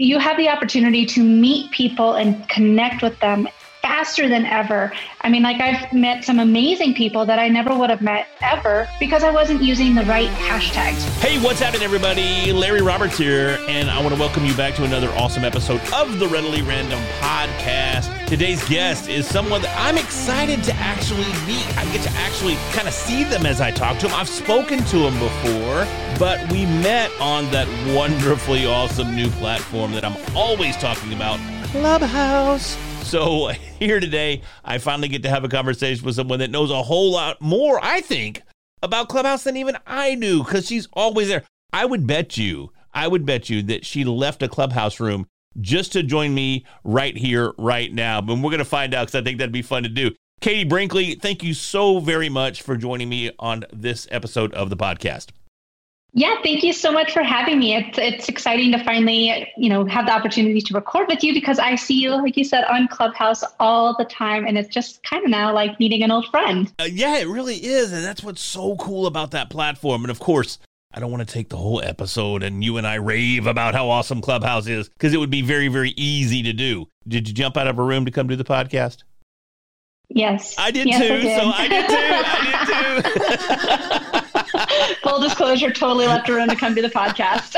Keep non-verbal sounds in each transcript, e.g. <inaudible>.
you have the opportunity to meet people and connect with them faster than ever. I mean, like I've met some amazing people that I never would have met ever because I wasn't using the right hashtags. Hey, what's happening, everybody? Larry Roberts here, and I want to welcome you back to another awesome episode of the Readily Random podcast. Today's guest is someone that I'm excited to actually meet. I get to actually kind of see them as I talk to them. I've spoken to them before, but we met on that wonderfully awesome new platform that I'm always talking about, Clubhouse. So <laughs> here today, I finally get to have a conversation with someone that knows a whole lot more, I think, about Clubhouse than even I do, because she's always there. I would bet you, I would bet you that she left a Clubhouse room just to join me right here, right now. But we're going to find out because I think that'd be fun to do. Katie Brinkley, thank you so very much for joining me on this episode of the podcast. Yeah, thank you so much for having me. It's it's exciting to finally, you know, have the opportunity to record with you because I see you, like you said, on Clubhouse all the time, and it's just kind of now like meeting an old friend. Uh, yeah, it really is, and that's what's so cool about that platform. And of course, I don't want to take the whole episode and you and I rave about how awesome Clubhouse is because it would be very, very easy to do. Did you jump out of a room to come do the podcast? Yes. I did yes, too. I did. So I did too. I did too. <laughs> <laughs> <laughs> Full disclosure, totally left a room to come do the podcast.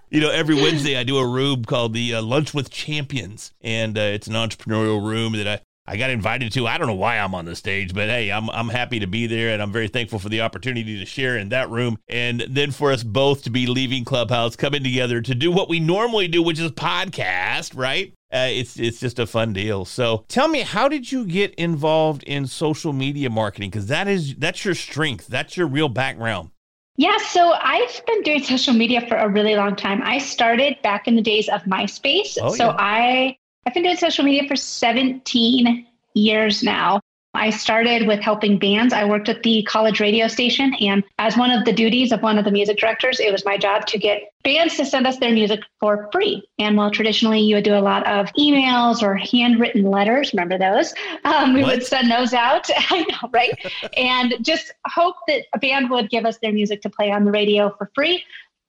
<laughs> you know, every Wednesday I do a room called the uh, Lunch with Champions, and uh, it's an entrepreneurial room that I I got invited to. I don't know why I'm on the stage, but hey, I'm I'm happy to be there and I'm very thankful for the opportunity to share in that room and then for us both to be leaving Clubhouse, coming together to do what we normally do, which is podcast, right? Uh, it's it's just a fun deal. So, tell me, how did you get involved in social media marketing? Because that is that's your strength. That's your real background. Yeah, so I've been doing social media for a really long time. I started back in the days of MySpace. Oh, so yeah. I I've been doing social media for 17 years now. I started with helping bands. I worked at the college radio station, and as one of the duties of one of the music directors, it was my job to get bands to send us their music for free. And while traditionally you would do a lot of emails or handwritten letters, remember those? Um, we what? would send those out. <laughs> I know, right? and just hope that a band would give us their music to play on the radio for free.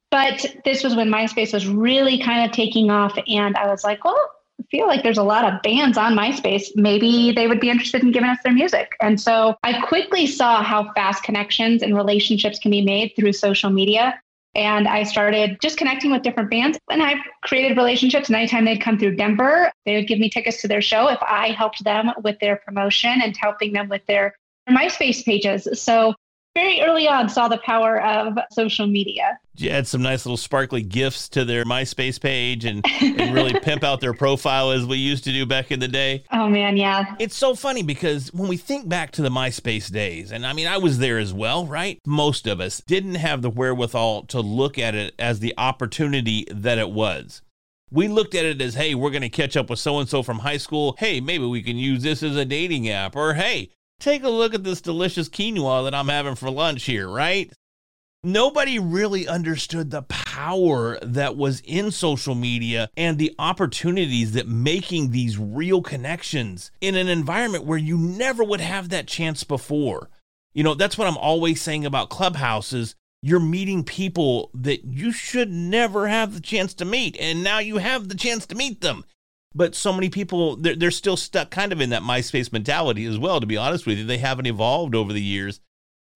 But this was when MySpace was really kind of taking off, and I was like, well, feel like there's a lot of bands on MySpace. Maybe they would be interested in giving us their music. And so I quickly saw how fast connections and relationships can be made through social media. And I started just connecting with different bands. And I created relationships. And anytime they'd come through Denver, they would give me tickets to their show if I helped them with their promotion and helping them with their MySpace pages. So very early on saw the power of social media. You add some nice little sparkly gifts to their MySpace page and, and <laughs> really pimp out their profile as we used to do back in the day. Oh, man, yeah. It's so funny because when we think back to the MySpace days, and I mean, I was there as well, right? Most of us didn't have the wherewithal to look at it as the opportunity that it was. We looked at it as, hey, we're going to catch up with so and so from high school. Hey, maybe we can use this as a dating app. Or, hey, take a look at this delicious quinoa that I'm having for lunch here, right? Nobody really understood the power that was in social media and the opportunities that making these real connections in an environment where you never would have that chance before. You know, that's what I'm always saying about clubhouses. You're meeting people that you should never have the chance to meet, and now you have the chance to meet them but so many people they're, they're still stuck kind of in that myspace mentality as well to be honest with you. They haven't evolved over the years.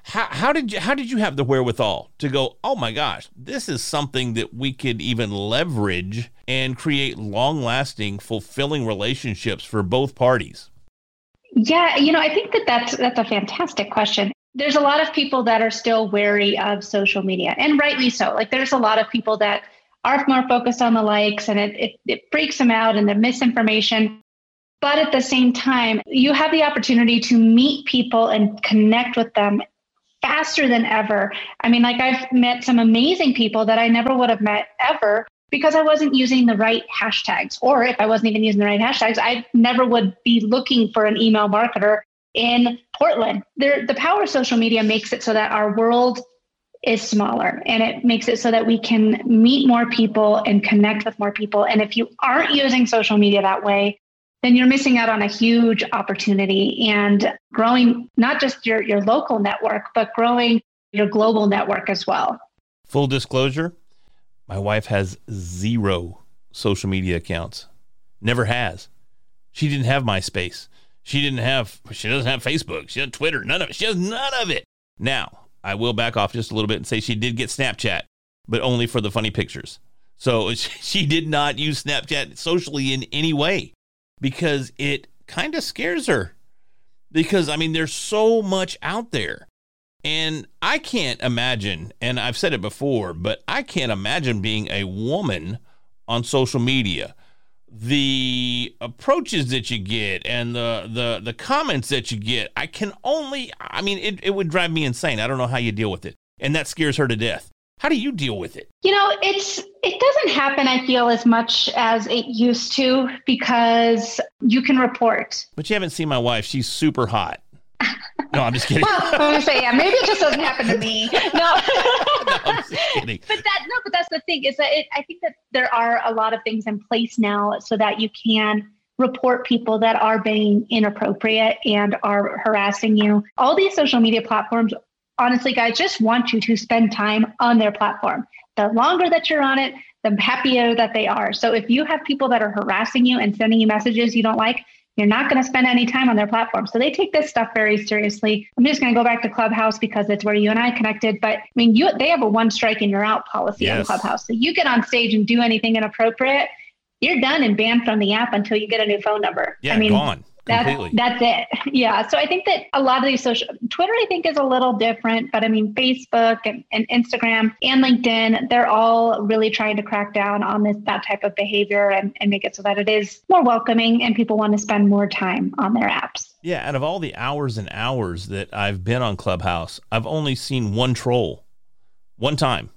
How, how did you how did you have the wherewithal to go oh my gosh this is something that we could even leverage and create long lasting fulfilling relationships for both parties yeah you know i think that that's that's a fantastic question. There's a lot of people that are still wary of social media and rightly so. Like there's a lot of people that are more focused on the likes and it, it, it freaks them out and the misinformation. But at the same time, you have the opportunity to meet people and connect with them faster than ever. I mean, like I've met some amazing people that I never would have met ever because I wasn't using the right hashtags. Or if I wasn't even using the right hashtags, I never would be looking for an email marketer in Portland. There, the power of social media makes it so that our world is smaller and it makes it so that we can meet more people and connect with more people. And if you aren't using social media that way, then you're missing out on a huge opportunity and growing not just your, your local network, but growing your global network as well. Full disclosure my wife has zero social media accounts. Never has. She didn't have MySpace. She didn't have, she doesn't have Facebook. She doesn't Twitter. None of it. She has none of it. Now, I will back off just a little bit and say she did get Snapchat, but only for the funny pictures. So <laughs> she did not use Snapchat socially in any way because it kind of scares her. Because, I mean, there's so much out there. And I can't imagine, and I've said it before, but I can't imagine being a woman on social media the approaches that you get and the the the comments that you get i can only i mean it, it would drive me insane. I don't know how you deal with it. And that scares her to death. How do you deal with it? You know it's it doesn't happen i feel as much as it used to because you can report. But you haven't seen my wife. She's super hot. <laughs> No, I'm just kidding. well, I'm gonna say, yeah, maybe it just doesn't happen to me. No, no <laughs> <laughs> I'm just kidding. But that no, but that's the thing is that it, I think that there are a lot of things in place now so that you can report people that are being inappropriate and are harassing you. All these social media platforms, honestly, guys, just want you to spend time on their platform. The longer that you're on it, the happier that they are. So if you have people that are harassing you and sending you messages you don't like, you're not going to spend any time on their platform. So they take this stuff very seriously. I'm just going to go back to Clubhouse because it's where you and I connected. But I mean, you they have a one strike and you're out policy yes. on Clubhouse. So you get on stage and do anything inappropriate, you're done and banned from the app until you get a new phone number. Yeah, I mean, gone. Completely. That, that's it. Yeah. So I think that a lot of these social Twitter, I think, is a little different, but I mean, Facebook and, and Instagram and LinkedIn, they're all really trying to crack down on this that type of behavior and, and make it so that it is more welcoming and people want to spend more time on their apps. Yeah. Out of all the hours and hours that I've been on Clubhouse, I've only seen one troll. One time.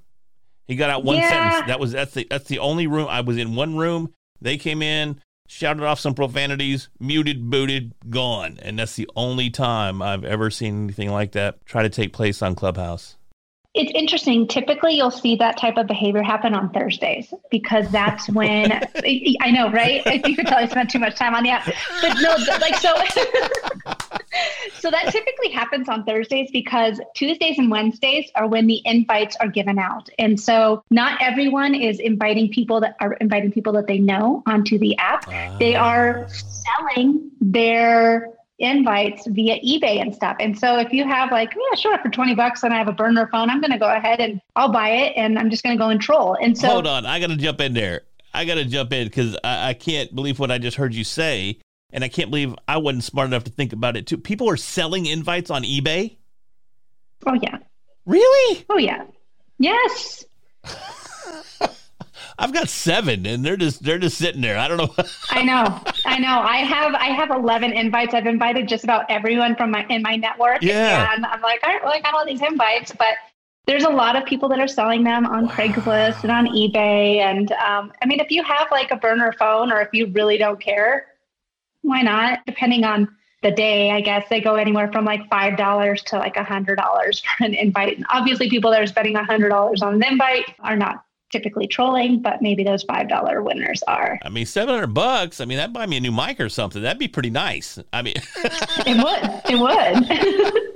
He got out one yeah. sentence. That was that's the that's the only room I was in one room. They came in, shouted off some profanities, muted, booted, gone. And that's the only time I've ever seen anything like that try to take place on Clubhouse. It's interesting. Typically, you'll see that type of behavior happen on Thursdays because that's <laughs> when I know, right? You could tell I spent too much time on the app, but no, like so. <laughs> so that typically happens on Thursdays because Tuesdays and Wednesdays are when the invites are given out, and so not everyone is inviting people that are inviting people that they know onto the app. They ah. are selling their invites via eBay and stuff. And so if you have like, yeah, sure, for 20 bucks and I have a burner phone, I'm going to go ahead and I'll buy it and I'm just going to go and troll. And so hold on, I got to jump in there. I got to jump in because I, I can't believe what I just heard you say. And I can't believe I wasn't smart enough to think about it too. People are selling invites on eBay. Oh, yeah. Really? Oh, yeah. Yes. <laughs> I've got seven, and they're just they're just sitting there. I don't know. <laughs> I know, I know. I have I have eleven invites. I've invited just about everyone from my in my network. Yeah, and I'm like, all right, well, I got all these invites, but there's a lot of people that are selling them on wow. Craigslist and on eBay. And um, I mean, if you have like a burner phone, or if you really don't care, why not? Depending on the day, I guess they go anywhere from like five dollars to like a hundred dollars for an invite. And obviously, people that are spending a hundred dollars on an invite are not typically trolling, but maybe those five dollar winners are. I mean, seven hundred bucks. I mean, that'd buy me a new mic or something. That'd be pretty nice. I mean, it would. It would. <laughs>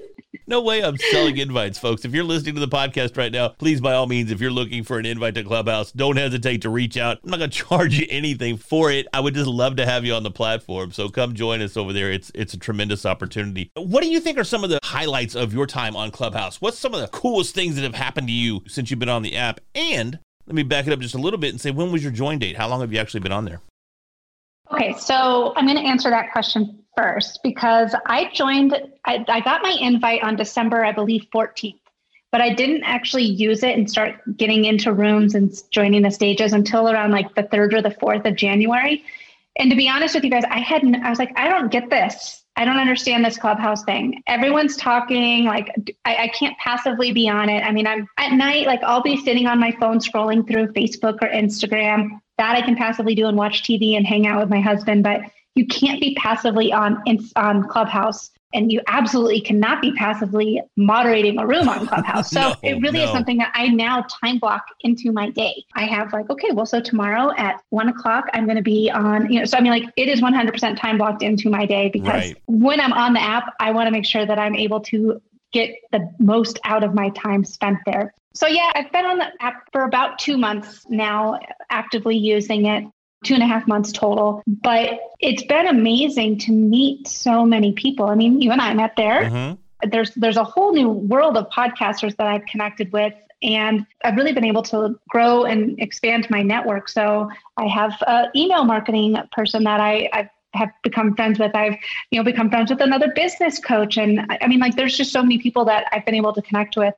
no way I'm selling invites, folks. If you're listening to the podcast right now, please, by all means, if you're looking for an invite to Clubhouse, don't hesitate to reach out. I'm not going <laughs> to charge you anything for it. I would just love to have you on the platform. So come join us over there. It's it's a tremendous opportunity. What do you think are some of the highlights of your time on Clubhouse? What's some of the coolest things that have happened to you since you've been on the app? And let me back it up just a little bit and say, when was your join date? How long have you actually been on there? Okay, so I'm going to answer that question first because I joined, I, I got my invite on December, I believe, 14th, but I didn't actually use it and start getting into rooms and joining the stages until around like the 3rd or the 4th of January. And to be honest with you guys, I hadn't, I was like, I don't get this. I don't understand this clubhouse thing. Everyone's talking, like I, I, can't passively be on it. I mean, I'm at night, like I'll be sitting on my phone scrolling through Facebook or Instagram. That I can passively do and watch TV and hang out with my husband, but you can't be passively on on Clubhouse and you absolutely cannot be passively moderating a room on <laughs> Clubhouse. So no, it really no. is something that I now time block into my day. I have like, okay, well, so tomorrow at one o'clock, I'm going to be on, you know, so I mean, like it is 100% time blocked into my day because right. when I'm on the app, I want to make sure that I'm able to get the most out of my time spent there. So yeah, I've been on the app for about two months now, actively using it. two and a half months total. But it's been amazing to meet so many people. I mean, you and I met there. Mm-hmm. There's there's a whole new world of podcasters that I've connected with. And I've really been able to grow and expand my network. So I have an email marketing person that I, I've have become friends with. I've, you know, become friends with another business coach. And I mean, like, there's just so many people that I've been able to connect with.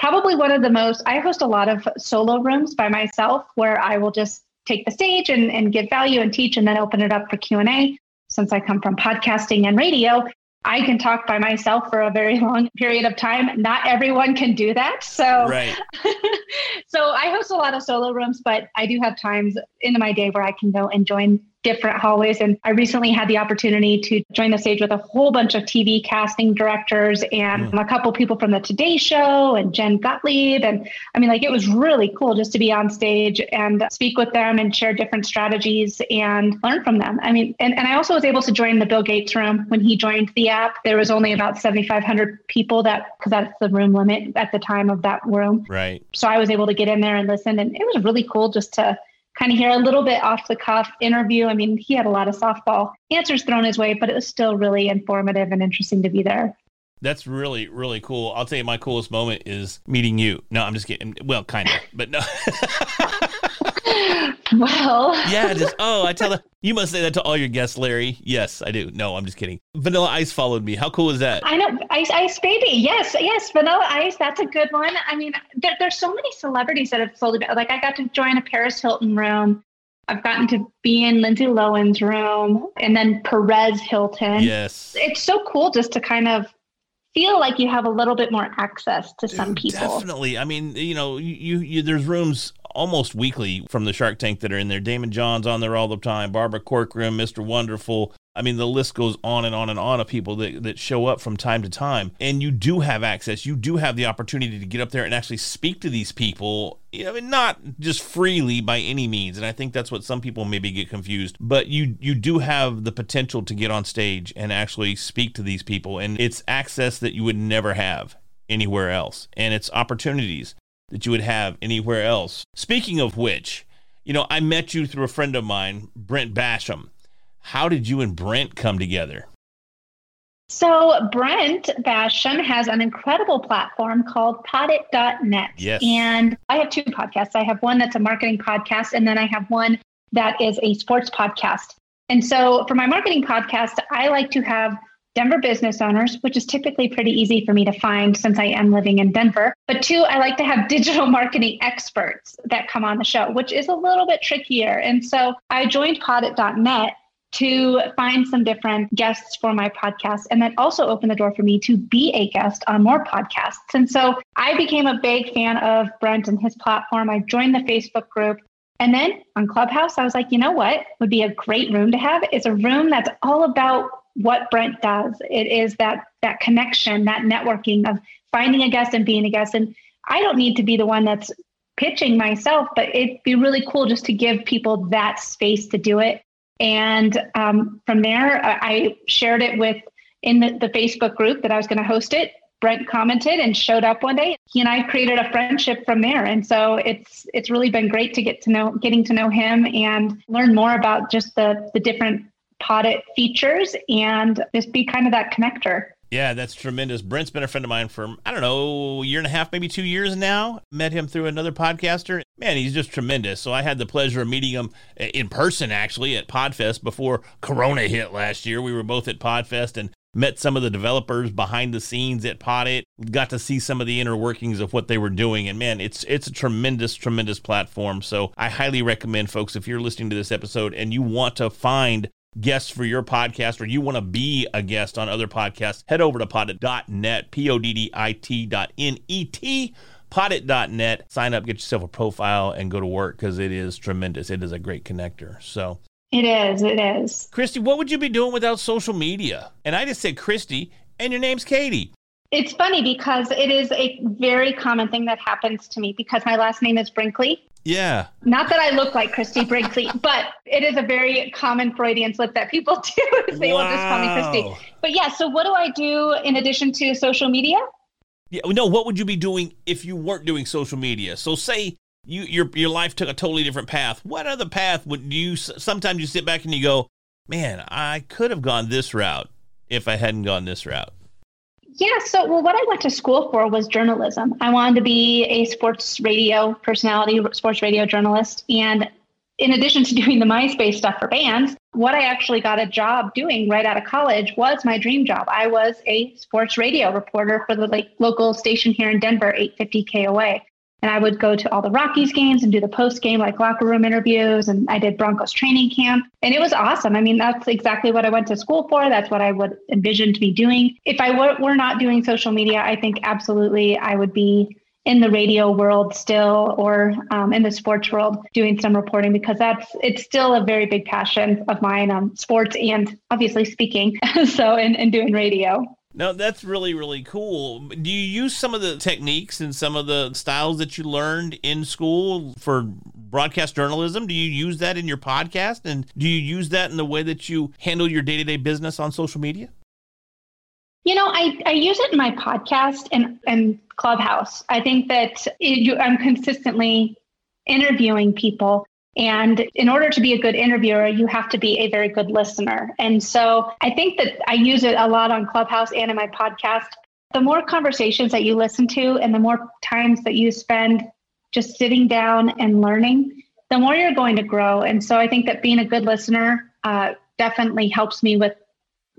Probably one of the most, I host a lot of solo rooms by myself where I will just take the stage and, and give value and teach and then open it up for Q&A. Since I come from podcasting and radio, I can talk by myself for a very <laughs> long period of time. Not everyone can do that. So, right. <laughs> so I host a lot of solo rooms, but I do have times in my day where I can go and join different hallways. And I recently had the opportunity to join the stage with a whole bunch of TV casting directors and mm. a couple people from the Today Show and Jen Gottlieb. And I mean, like, it was really cool just to be on stage and speak with them and share different strategies and learn from them. I mean, and, and I also was able to join the Bill Gates room when he joined the app. There was only about 7,500 people that, because that's the room limit at the time of that room. Right. So I was able to get in there and listen. And it was really cool just to kind of hear a little bit off the cuff interview. I mean, he had a lot of softball answers thrown his way, but it was still really informative and interesting to be there. That's really, really cool. I'll tell you, my coolest moment is meeting you. No, I'm just kidding. Well, kind of, but no. <laughs> well, yeah, just oh, I tell them you must say that to all your guests, Larry. Yes, I do. No, I'm just kidding. Vanilla Ice followed me. How cool is that? I know, Ice Ice Baby. Yes, yes, Vanilla Ice. That's a good one. I mean, there, there's so many celebrities that have been like. I got to join a Paris Hilton room. I've gotten to be in Lindsay Lohan's room, and then Perez Hilton. Yes, it's so cool just to kind of feel like you have a little bit more access to Dude, some people. Definitely. I mean, you know, you, you there's rooms almost weekly from the Shark Tank that are in there. Daymond John's on there all the time. Barbara Corcoran, Mr. Wonderful. I mean, the list goes on and on and on of people that, that show up from time to time. And you do have access. You do have the opportunity to get up there and actually speak to these people. You know, not just freely by any means. And I think that's what some people maybe get confused. But you you do have the potential to get on stage and actually speak to these people. And it's access that you would never have anywhere else. And it's opportunities that you would have anywhere else. Speaking of which, you know, I met you through a friend of mine, Brent Basham. How did you and Brent come together? So, Brent Basham has an incredible platform called poddit.net. Yes. And I have two podcasts. I have one that's a marketing podcast, and then I have one that is a sports podcast. And so, for my marketing podcast, I like to have Denver business owners, which is typically pretty easy for me to find since I am living in Denver. But two, I like to have <laughs> digital marketing experts that come on the show, which is a little bit trickier. And so I joined poddit.net to find some different guests for my podcast and that also opened the door for me to be a guest on more podcasts. And so I became a big fan of Brent and his platform. I joined the Facebook group. And then on Clubhouse, I was like, you know what would be a great room to have? It's a room that's all about what Brent does. It is that that connection, that networking of finding a guest and being a guest. And I don't need to be the one that's pitching myself, but it'd be really cool just to give people that space to do it. And um, from there, I shared it with in the, the Facebook group that I was going to host it. Brent commented and showed up one day. He and I created a friendship from there. And so it's it's really been great to get to know getting to know him and learn more about just the the different Poddit features and just be kind of that connector. Yeah, that's tremendous. Brent's been a friend of mine for, I don't know, a year and a half, maybe two years now. Met him through another podcaster. Man, he's just tremendous. So I had the pleasure of meeting him eh, in person, actually, at Podfest before Corona hit last year. We were both at Podfest and met some of the developers behind the scenes at Poddit. Got to see some of the inner workings of what they were doing. And man, it's it's a tremendous, tremendous platform. So I highly recommend folks, if you're listening to this episode and you want to find guests for your podcast or you want to be a guest on other podcasts, head over to poddit.net, P O D D I T dot N E T, poddit.net. Sign up, get yourself a profile, and go to work because it is tremendous. It is a great connector. So, it is. It is. Christy, what would you be doing without social media? And I just said Christy, and your name's Katie. It's funny because it is a very common thing that happens to me because my last name is Brinkley. Yeah. Not that I look like Christie Brinkley, but it is a very common Freudian slip that people <laughs> do. they wow. will just call me Christy. But yeah, so what do I do in addition to social media? Yeah, no, what would you be doing if you weren't doing social media? So say you your your life took a totally different path. What other path would you sometimes you sit back and you go, "Man, I could have gone this route if I hadn't gone this route." Yeah, so well what I went to school for was journalism. I wanted to be a sports radio personality, sports radio journalist, and in addition to <laughs> doing the MySpace stuff for bands, what I actually got a job doing right out of college was my dream job. I was a sports radio reporter for the like, local station here in Denver, 850 KOA. And I would go to all the Rockies games and do the post game, like locker room interviews. And I did Broncos training camp. And it was awesome. I mean, that's exactly what I went to school for. That's what I would envision to be doing. If I were, were not doing social media, I think absolutely I would be in the radio world still or um, in the sports world doing some reporting because that's it's still a very big passion of mine um, sports and obviously speaking <laughs> so and, and doing radio no, that's really, really cool. Do you use some of the techniques and some of the styles that you learned in school for broadcast journalism? Do you use that in your podcast? And do you use that in the way that you handle your day to day business on social media? You know, I, I use it in my podcast and, and Clubhouse. I think that it, you, I'm consistently interviewing people. And in order to be a good interviewer, you have to be a very good listener. And so I think that I use it a lot on Clubhouse and in my podcast. The more conversations that you listen to and the more times that you spend just sitting down and learning, the more you're going to grow. And so I think that being a good listener uh, definitely helps me with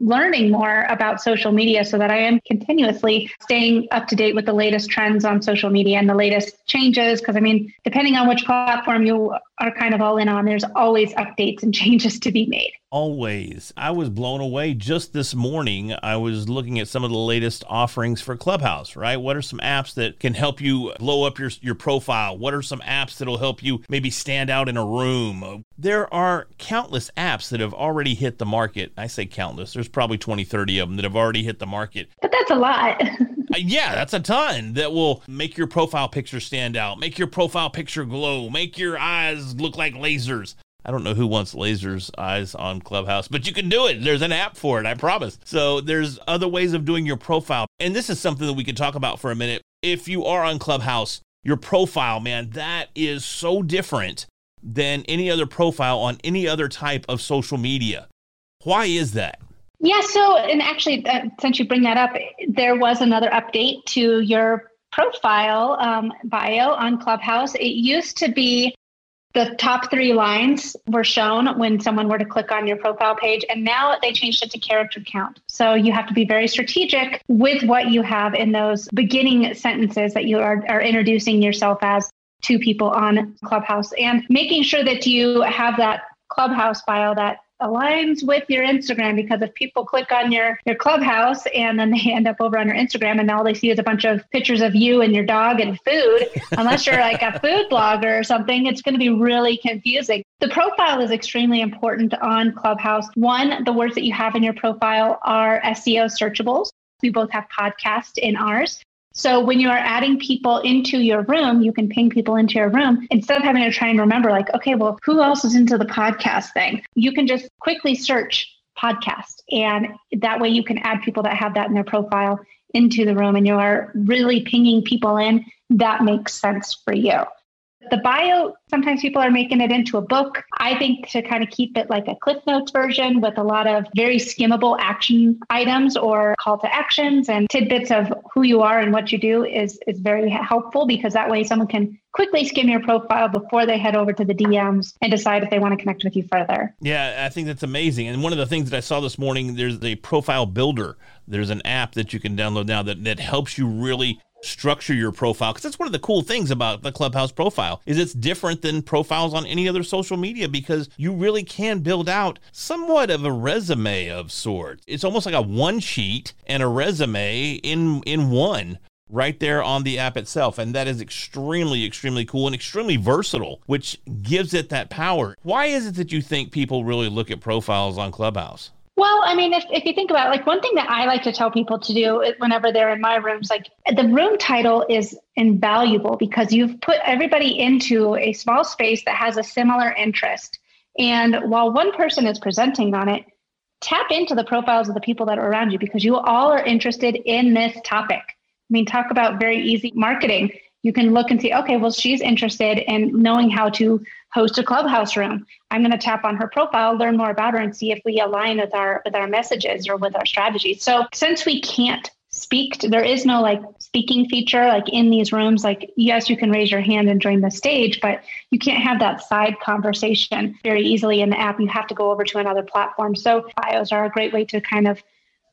learning more about social media so that I am continuously staying up to date with the latest trends on social media and the latest changes. Because I mean, depending on which platform you are kind of all in on, there's always updates and <laughs> changes to be made. Always. I was blown away just this morning. I was looking at some of the latest offerings for Clubhouse, right? What are some apps that can help you blow up your, your profile? What are some apps that'll help you maybe stand out in a room? There are countless apps that have already hit the market. I say countless, there's probably 20, 30 of them that have already hit the market. But that's a lot. <laughs> Uh, yeah, that's a ton that will make your profile picture stand out, make your profile picture glow, make your eyes look like lasers. I don't know who wants lasers eyes on Clubhouse, but you can do it. There's an app for it, I promise. So there's other ways of doing your profile. And this is something that we can talk about for a minute. If you are on Clubhouse, your profile, man, that is so different than any other profile on any other type of social media. Why is that? Yeah, so, and actually, uh, since you bring that up, there was another update to your profile um, bio on Clubhouse. It used to be the top three lines were shown when someone were to click on your profile page and now they changed it to character count. So you have to be very strategic with what you have in those beginning sentences that you are, are introducing yourself as to people on clubhouse and making sure that you have that clubhouse bio that aligns with your Instagram because if people click on your your clubhouse and then they end up over on your Instagram and all they see is a bunch of pictures of you and your dog and food, <laughs> unless you're like a food blogger or something, it's going to be really confusing. The profile is extremely important on Clubhouse. One, the words that you have in your profile are SEO searchables. We both have podcasts in ours. So when you are adding people into your room, you can ping people into your room instead of having to try and remember, like, okay, well, who else is into the podcast thing? You can just quickly search podcast. And that way you can add people that have that in their profile into the room and you are really pinging people in. That makes sense for you. The bio, sometimes people are making it into a book. I think to kind of keep it like a Cliff Notes version with a lot of very skimmable action items or call to actions and tidbits of who you are and what you do is, is very helpful because that way someone can quickly skim your profile before they head over to the DMs and decide if they want to connect with you further. Yeah, I think that's amazing. And one of the things that I saw this morning, there's a profile builder. There's an app that you can download now that, that helps you really structure your profile because that's one of the cool things about the clubhouse profile is it's different than profiles on any other social media because you really can build out somewhat of a resume of sorts. It's almost like a one sheet and a resume in in one right there on the app itself and that is extremely extremely cool and extremely versatile which gives it that power. Why is it that you think people really look at profiles on clubhouse well, I mean, if, if you think about it, like one thing that I like to tell people to do whenever they're in my rooms, like the room title is invaluable because you've put everybody into a small space that has a similar interest. And while one person is presenting on it, tap into the profiles of the people that are around you because you all are interested in this topic. I mean, talk about very easy marketing. You can look and see, okay, well, she's interested in knowing how to host a clubhouse room. I'm going to tap on her profile, learn more about her, and see if we align with our with our messages or with our strategies. So since we can't speak to, there is no like speaking feature like in these rooms like yes you can raise your hand and join the stage but you can't have that side conversation very easily in the app you have to go over to another platform so bios are a great way to kind of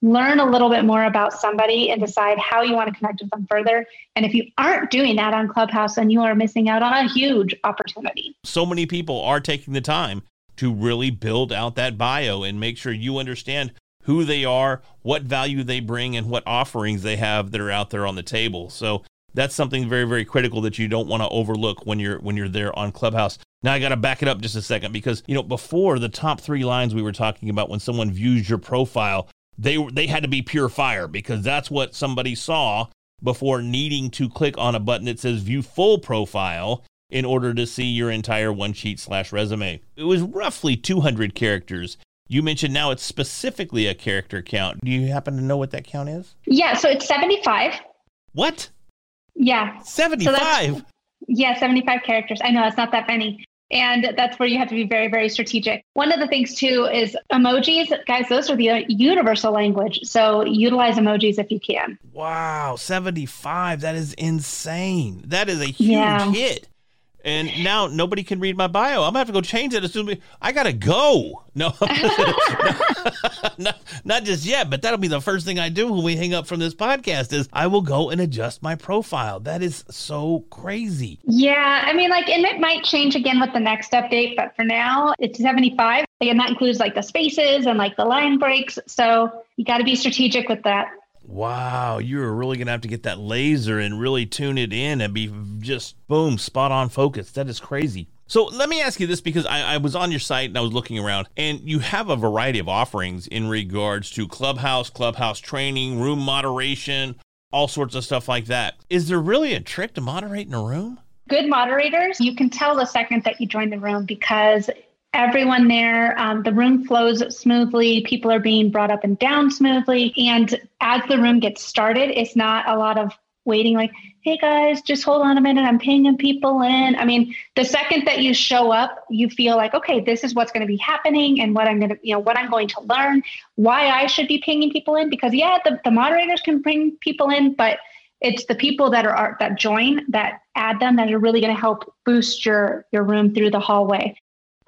learn a little bit more about somebody and decide how you want to connect with them further. And if you aren't doing that on Clubhouse, then you are missing out on a huge opportunity. So many people are taking the time to really build out that bio and make sure you understand who they are, what value they bring, and what offerings they have that are out there on the table. So that's something very, very critical that you don't want to overlook when you're when you're there on Clubhouse. Now I got to back it up just a second because you know before the top three lines we were talking about when someone views your profile, they they had to be pure fire because that's what somebody saw before needing to click on a button that says view full profile in order to see your entire one sheet slash resume. It was roughly 200 characters. You mentioned now it's specifically a character count. Do you happen to know what that count is? Yeah, so it's 75. What? Yeah. 75? So yeah, 75 characters. I know it's not that many. And that's where you have to be very, very strategic. One of the things, too, is emojis. Guys, those are the universal language. So utilize emojis if you can. Wow, 75. That is insane. That is a huge yeah. hit and now nobody can read my bio. I'm gonna have to go change it as soon as I gotta go. No, <laughs> not, not just yet, but that'll be the first thing I do when we hang up from this podcast. Is I will go and adjust my profile. That is so crazy. Yeah, I mean, like, and it might change again with the next update, but for now, it's 75, and that includes like the spaces and like the line breaks. So you got to be strategic with that. Wow, you're really going to have to get that laser and really tune it in and be just boom, spot on focus. That is crazy. So let me ask you this because I, I, was on your site and I was looking around, and you have a variety of offerings in regards to clubhouse, clubhouse training, room moderation, all sorts of stuff like that. Is there really a trick to moderating a room? Good moderators, you can tell the second that you join the room because everyone there. Um, the room flows smoothly. People are being brought up and down smoothly. And as the room gets started, it's not a lot of waiting, like, hey guys, just hold on a minute. I'm pinging people in. I mean, the second that you show up, you feel like, okay, this is what's going to be happening and what I'm going to, you know, what I'm going to learn, why I should be pinging people in. Because, yeah, the, the moderators can bring people in, but it's the people that are that join that add them that are really going to help boost your your room through the hallway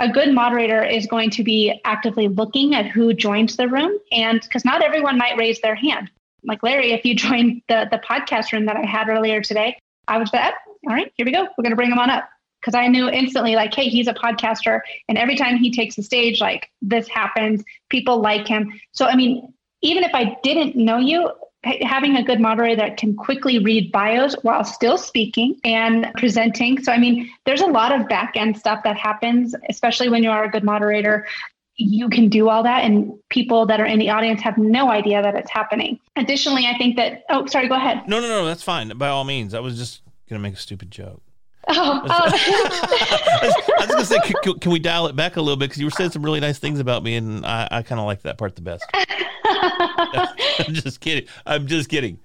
a good moderator is going to be actively looking at who joins the room and because not everyone might raise their hand. Like larry if you <laughs> joined the the podcast room that i had earlier today i would oh, say all right here we go. We're going to bring him on up. Because i knew instantly like hey he's a podcaster and every time he takes the stage like this happens. People like him. So i mean even if i didn't know you having a good moderator that can quickly read bios while still speaking and presenting. So, I mean, there's a lot of back end stuff that happens, especially when you are a good moderator. You can do all that, and people that are in the audience have no idea that it's happening. Additionally, I think that, oh, sorry, go ahead. No, no, no, that's fine. By all means. I was just going to make a stupid joke. Oh, oh. <laughs> I was, going to say, can, can, we dial it back a little bit? Because you were saying some really nice things about me, and I, I kind of like that part the best. <laughs> <laughs> I'm just kidding. I'm just kidding.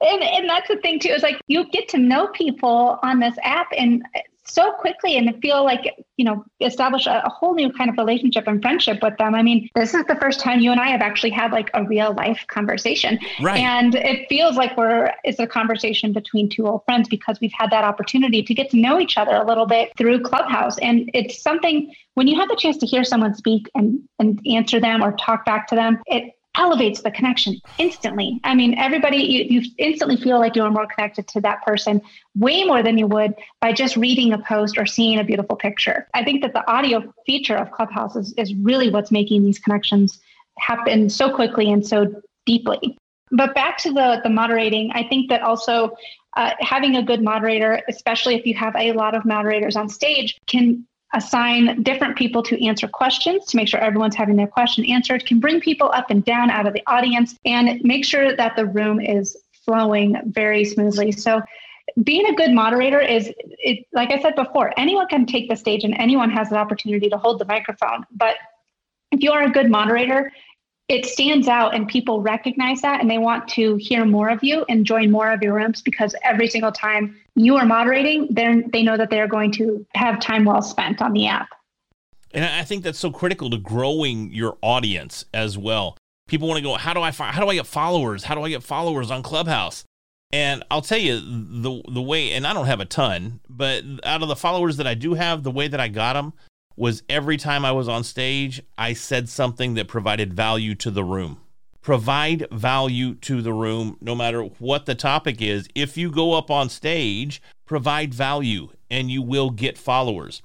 And, and that's the thing too is like you get to know people on this app and so quickly and feel like you know establish a, a, whole new kind of relationship and friendship with them i mean this is the first time you and i have actually had like a real life conversation right. and it feels like we're it's a conversation between two old friends because we've had that opportunity to get to know each other a little bit through clubhouse and it's something when you have the chance to hear someone speak and and answer them or talk back to them it elevates the connection instantly. I mean, everybody, you, you instantly feel like you're more connected to that person way more than you would by just reading a post or seeing a beautiful picture. I think that the audio feature of Clubhouse is, is really what's making these connections happen so quickly and so deeply. But back to the, the moderating, I think that also uh, having a good moderator, especially if you have a lot of moderators on stage, can assign different people to answer questions to make sure everyone's having their question answered, can bring people up and down out of the audience, and make sure that the room is flowing very smoothly. So being a good moderator is it, like I said before, anyone can take the stage and anyone has the opportunity to hold the microphone. But if you are a good moderator, it stands out and people recognize that and they want to hear more of you and join more of your rooms because every single time you are moderating, then they know that they're going to have time well spent on the app. And I think that's so critical to growing your audience as well. People want to go, how do I how do I get followers? How do I get followers on Clubhouse? And I'll tell you the the way, and I don't have a ton, but out of the followers that I do have, the way that I got them was every time I was on stage, I said something that provided value to the room. Provide value to the room, no matter what the topic is. If you go up on stage, provide value, and you will get followers.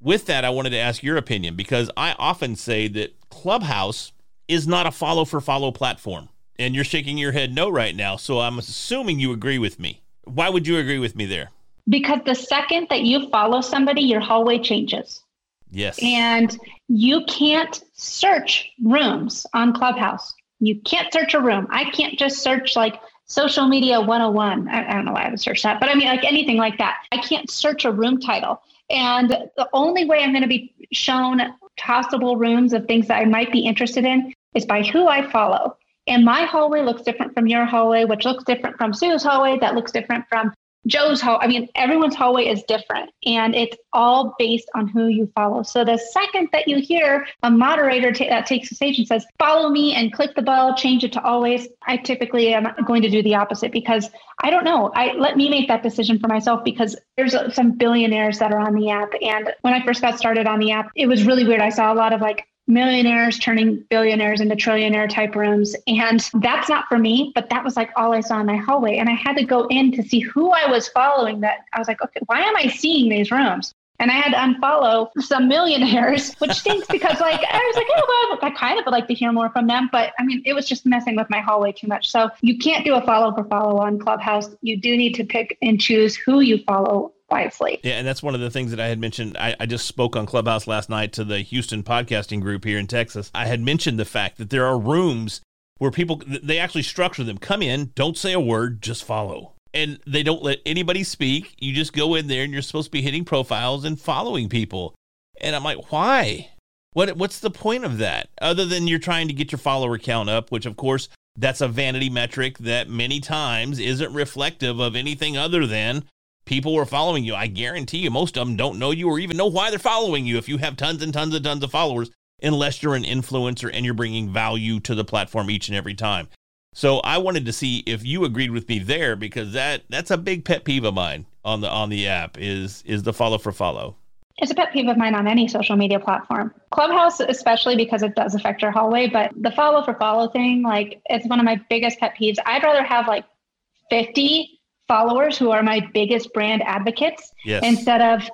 With that, I wanted to ask your opinion because I often say that Clubhouse is not a follow for follow platform. And you're shaking your head no right now. So I'm assuming you agree with me. Why would you agree with me there? Because the second that you follow somebody, your hallway changes. Yes. And you can't search rooms on Clubhouse. You can't search a room. I can't just search like social media 101. I, I don't know why I would search that, but I mean, like anything like that. I can't search a room title. And the only way I'm going to be shown possible rooms of things that I might be interested in is by who I follow. And my hallway looks different from your hallway, which looks different from Sue's hallway, that looks different from Joe's hall. I mean, everyone's hallway is different and it's all based on who you follow. So the second that you hear a moderator ta- that takes the stage and says, follow me and click the bell, change it to always, I typically am going to do the opposite because I don't know. I let me make that decision for myself because there's some billionaires that are on the app. And when I first got started on the app, it was really weird. I saw a lot of like millionaires turning billionaires into trillionaire type rooms. And that's not for me, but that was like all I saw in my hallway. And I had to go in to see who I was following that I was like, okay, why am I seeing these rooms? And I had to unfollow some millionaires, <laughs> which stinks because like I was like, oh well, I kind of would like to hear more from them. But I mean, it was just messing with my hallway too much. So you can't do a follow for follow on Clubhouse. You do need to pick and choose who you follow wisely. Yeah, and that's one of the things that I had mentioned. I, I, just spoke on Clubhouse last night to the Houston podcasting group here in Texas. I had mentioned the fact that there are rooms where people they actually structure them. Come in, don't say a word, just follow. And they don't let anybody speak. You just go in there and you're supposed to be hitting profiles and following people. And I'm like, why? What what's the point of that? Other than you're trying to get your follower count up, which of course that's a vanity metric that many times isn't reflective of anything other than people are following you. I guarantee you, most of them don't know you or even know why they're following you if you have tons and tons and tons of followers, unless you're an influencer and you're bringing value to the platform each and every time. So I wanted to see if you agreed with me there because that that's a big pet peeve of mine on the on the app is is the follow for follow. It's a pet peeve of mine on any social media platform. Clubhouse, especially because it does affect your hallway, but the follow for follow thing, like it's one of my biggest pet peeves. I'd rather have like 50 followers who are my biggest brand advocates yes. instead of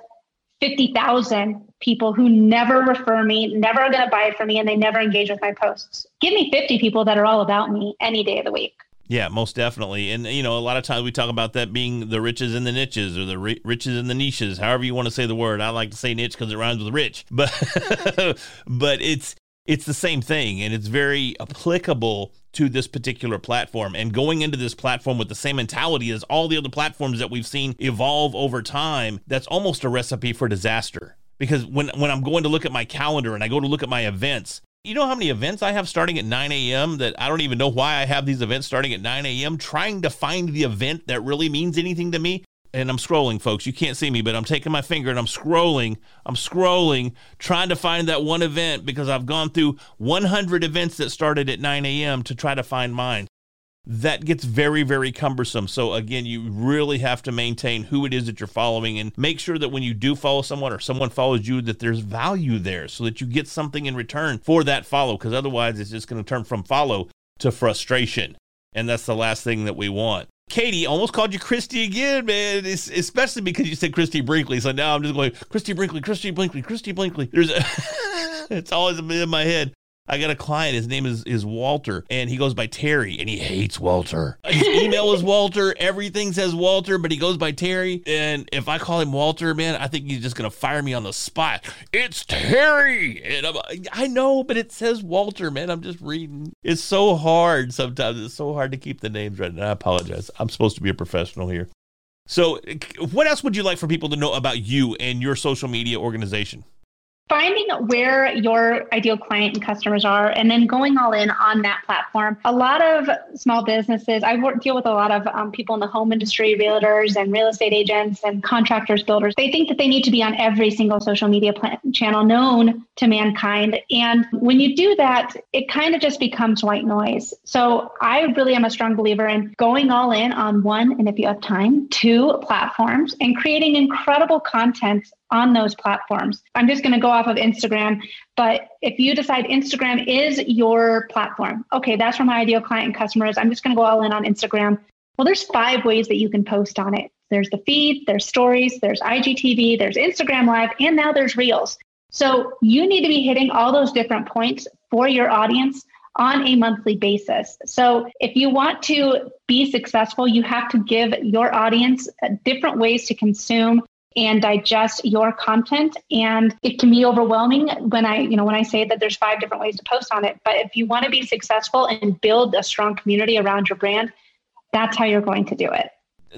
50,000 people who never refer me, never are going to buy it from me, and they never engage with my posts. Give me 50 people that are all about me any day of the week. Yeah, most definitely. And, you know, a lot of times we talk about that being the riches and the niches or the ri- riches and the niches, however you want to say the word. I like to say niche because it rhymes with rich, but, <laughs> but it's, it's the same thing and it's very applicable to this particular platform and going into this platform with the same mentality as all the other platforms that we've seen evolve over time that's almost a recipe for disaster because when when I'm going to look at my calendar and I go to look at my events you know how many events I have starting at 9 a.m. that I don't even know why I have these events starting at 9 a.m. trying to find the event that really means anything to me and I'm scrolling, folks. You can't see me, but I'm taking my finger and I'm scrolling. I'm scrolling, trying to find that one event because I've gone through 100 events that started at 9 a.m. to try to find mine. That gets very, very cumbersome. So, again, you really have to maintain who it is that you're following and make sure that when you do follow someone or someone follows you, that there's value there so that you get something in return for that follow. Because otherwise, it's just going to turn from follow to frustration. And that's the last thing that we want. Katie almost called you Christy again, man. It's, especially because you said Christie Brinkley. So now I'm just going Christie Brinkley, Christie Brinkley, Christie Brinkley. There's a <laughs> it's always in my head. I got a client. His name is is Walter, and he goes by Terry, and he hates Walter. His email is Walter. Everything says Walter, but he goes by Terry. And if I call him Walter, man, I think he's just gonna fire me on the spot. It's Terry, and I'm, I know, but it says Walter, man. I'm just reading. It's so hard sometimes. It's so hard to keep the names right. And I apologize. I'm supposed to be a professional here. So, what else would you like for people to know about you and your social media organization? Finding where your ideal client and customers are and then going all in on that platform. A lot of small businesses i work, deal with a lot of um, people in the home industry realtors and real estate agents and contractors builders. They think that they need to be on every single social media plan- channel known to mankind. And when you do that it kind of just becomes white noise. So i really am a strong believer in going all in on one and if you have time two platforms and creating incredible content on those platforms. I'm just going to go off of Instagram, but if you decide Instagram is your platform, okay, that's where my ideal client and customers. I'm just going to go all in on Instagram. Well, there's five ways that you can post on it. There's the feed, there's stories, there's IGTV, there's Instagram Live, and now there's Reels. So you need to be hitting all those different points for your audience on a monthly basis. So if you want to be successful, you have to give your audience different ways to consume and digest your content. And it can be overwhelming when i you know when i say that there's five different ways to post on it. But if you want to be successful and build a strong community around your brand that's how you're going to do it.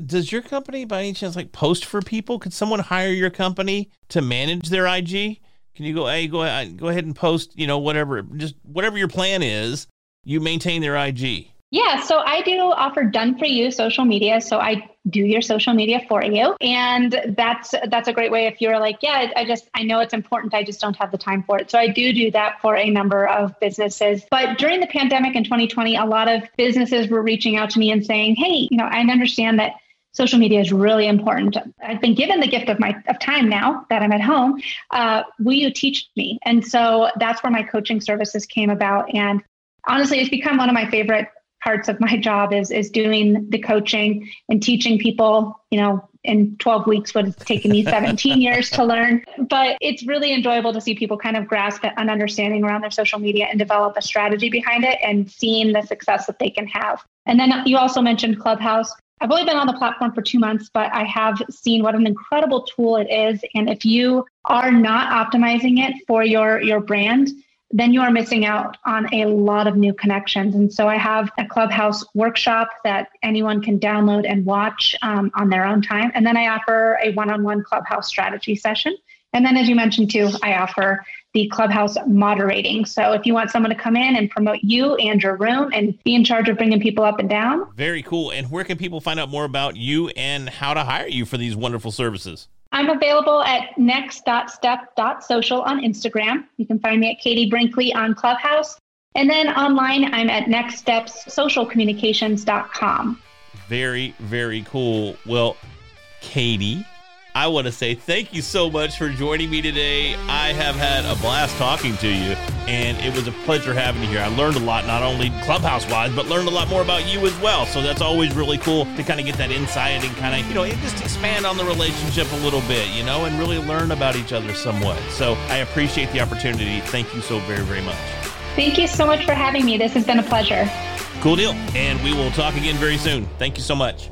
Does your company by any chance like post for people? Could someone hire your company to manage their ig can you go hey go ahead go ahead and post you know whatever just whatever your plan is you maintain their ig yeah, so I do offer done for you social media. So I do your social media for you. And that's that's a great way if you're like, yeah, I just I know it's important, I just don't have the time for it. So I do do that for a number of businesses. But during the pandemic in 2020, a lot of businesses were reaching out to me and saying, "Hey, you know, I understand that social media is really important. I've been given the gift of my of time now that I'm at home. Uh, will you teach me? And so that's where my coaching services came about. And honestly, it's become one of my favorite parts of my job is is doing the coaching and teaching people you know in 12 weeks what it's taken me <laughs> 17 years to learn. But it's really enjoyable to see people kind of grasp an understanding around their social media and develop a strategy behind it and seeing the success that they can have. And then you also mentioned clubhouse. I've only been on the platform for two months, but I have seen what an incredible tool it is. And if you are not optimizing it for your your brand, then you are missing out on a lot of new connections. And so I have a Clubhouse workshop that anyone can download and watch um, on their own time. And then I offer a one on one Clubhouse strategy session. And then, as you mentioned too, I offer the Clubhouse moderating. So if you want someone to come in and promote you and your room and be in charge of bringing people up and down. Very cool. And where can people find out more about you and how to hire you for these wonderful services? I'm available at next.step.social on Instagram. You can find me at Katie Brinkley on Clubhouse. And then online, I'm at nextstepssocialcommunications.com. Very, very cool. Well, Katie, I want to say thank you so much for joining me today. I have had a blast talking to you, and it was a pleasure having you here. I learned a lot, not only clubhouse wise, but learned a lot more about you as well. So that's always really cool to kind of get that insight and kind of, you know, just expand on the relationship a little bit, you know, and really learn about each other somewhat. So I appreciate the opportunity. Thank you so very, very much. Thank you so much for having me. This has been a pleasure. Cool deal. And we will talk again very soon. Thank you so much.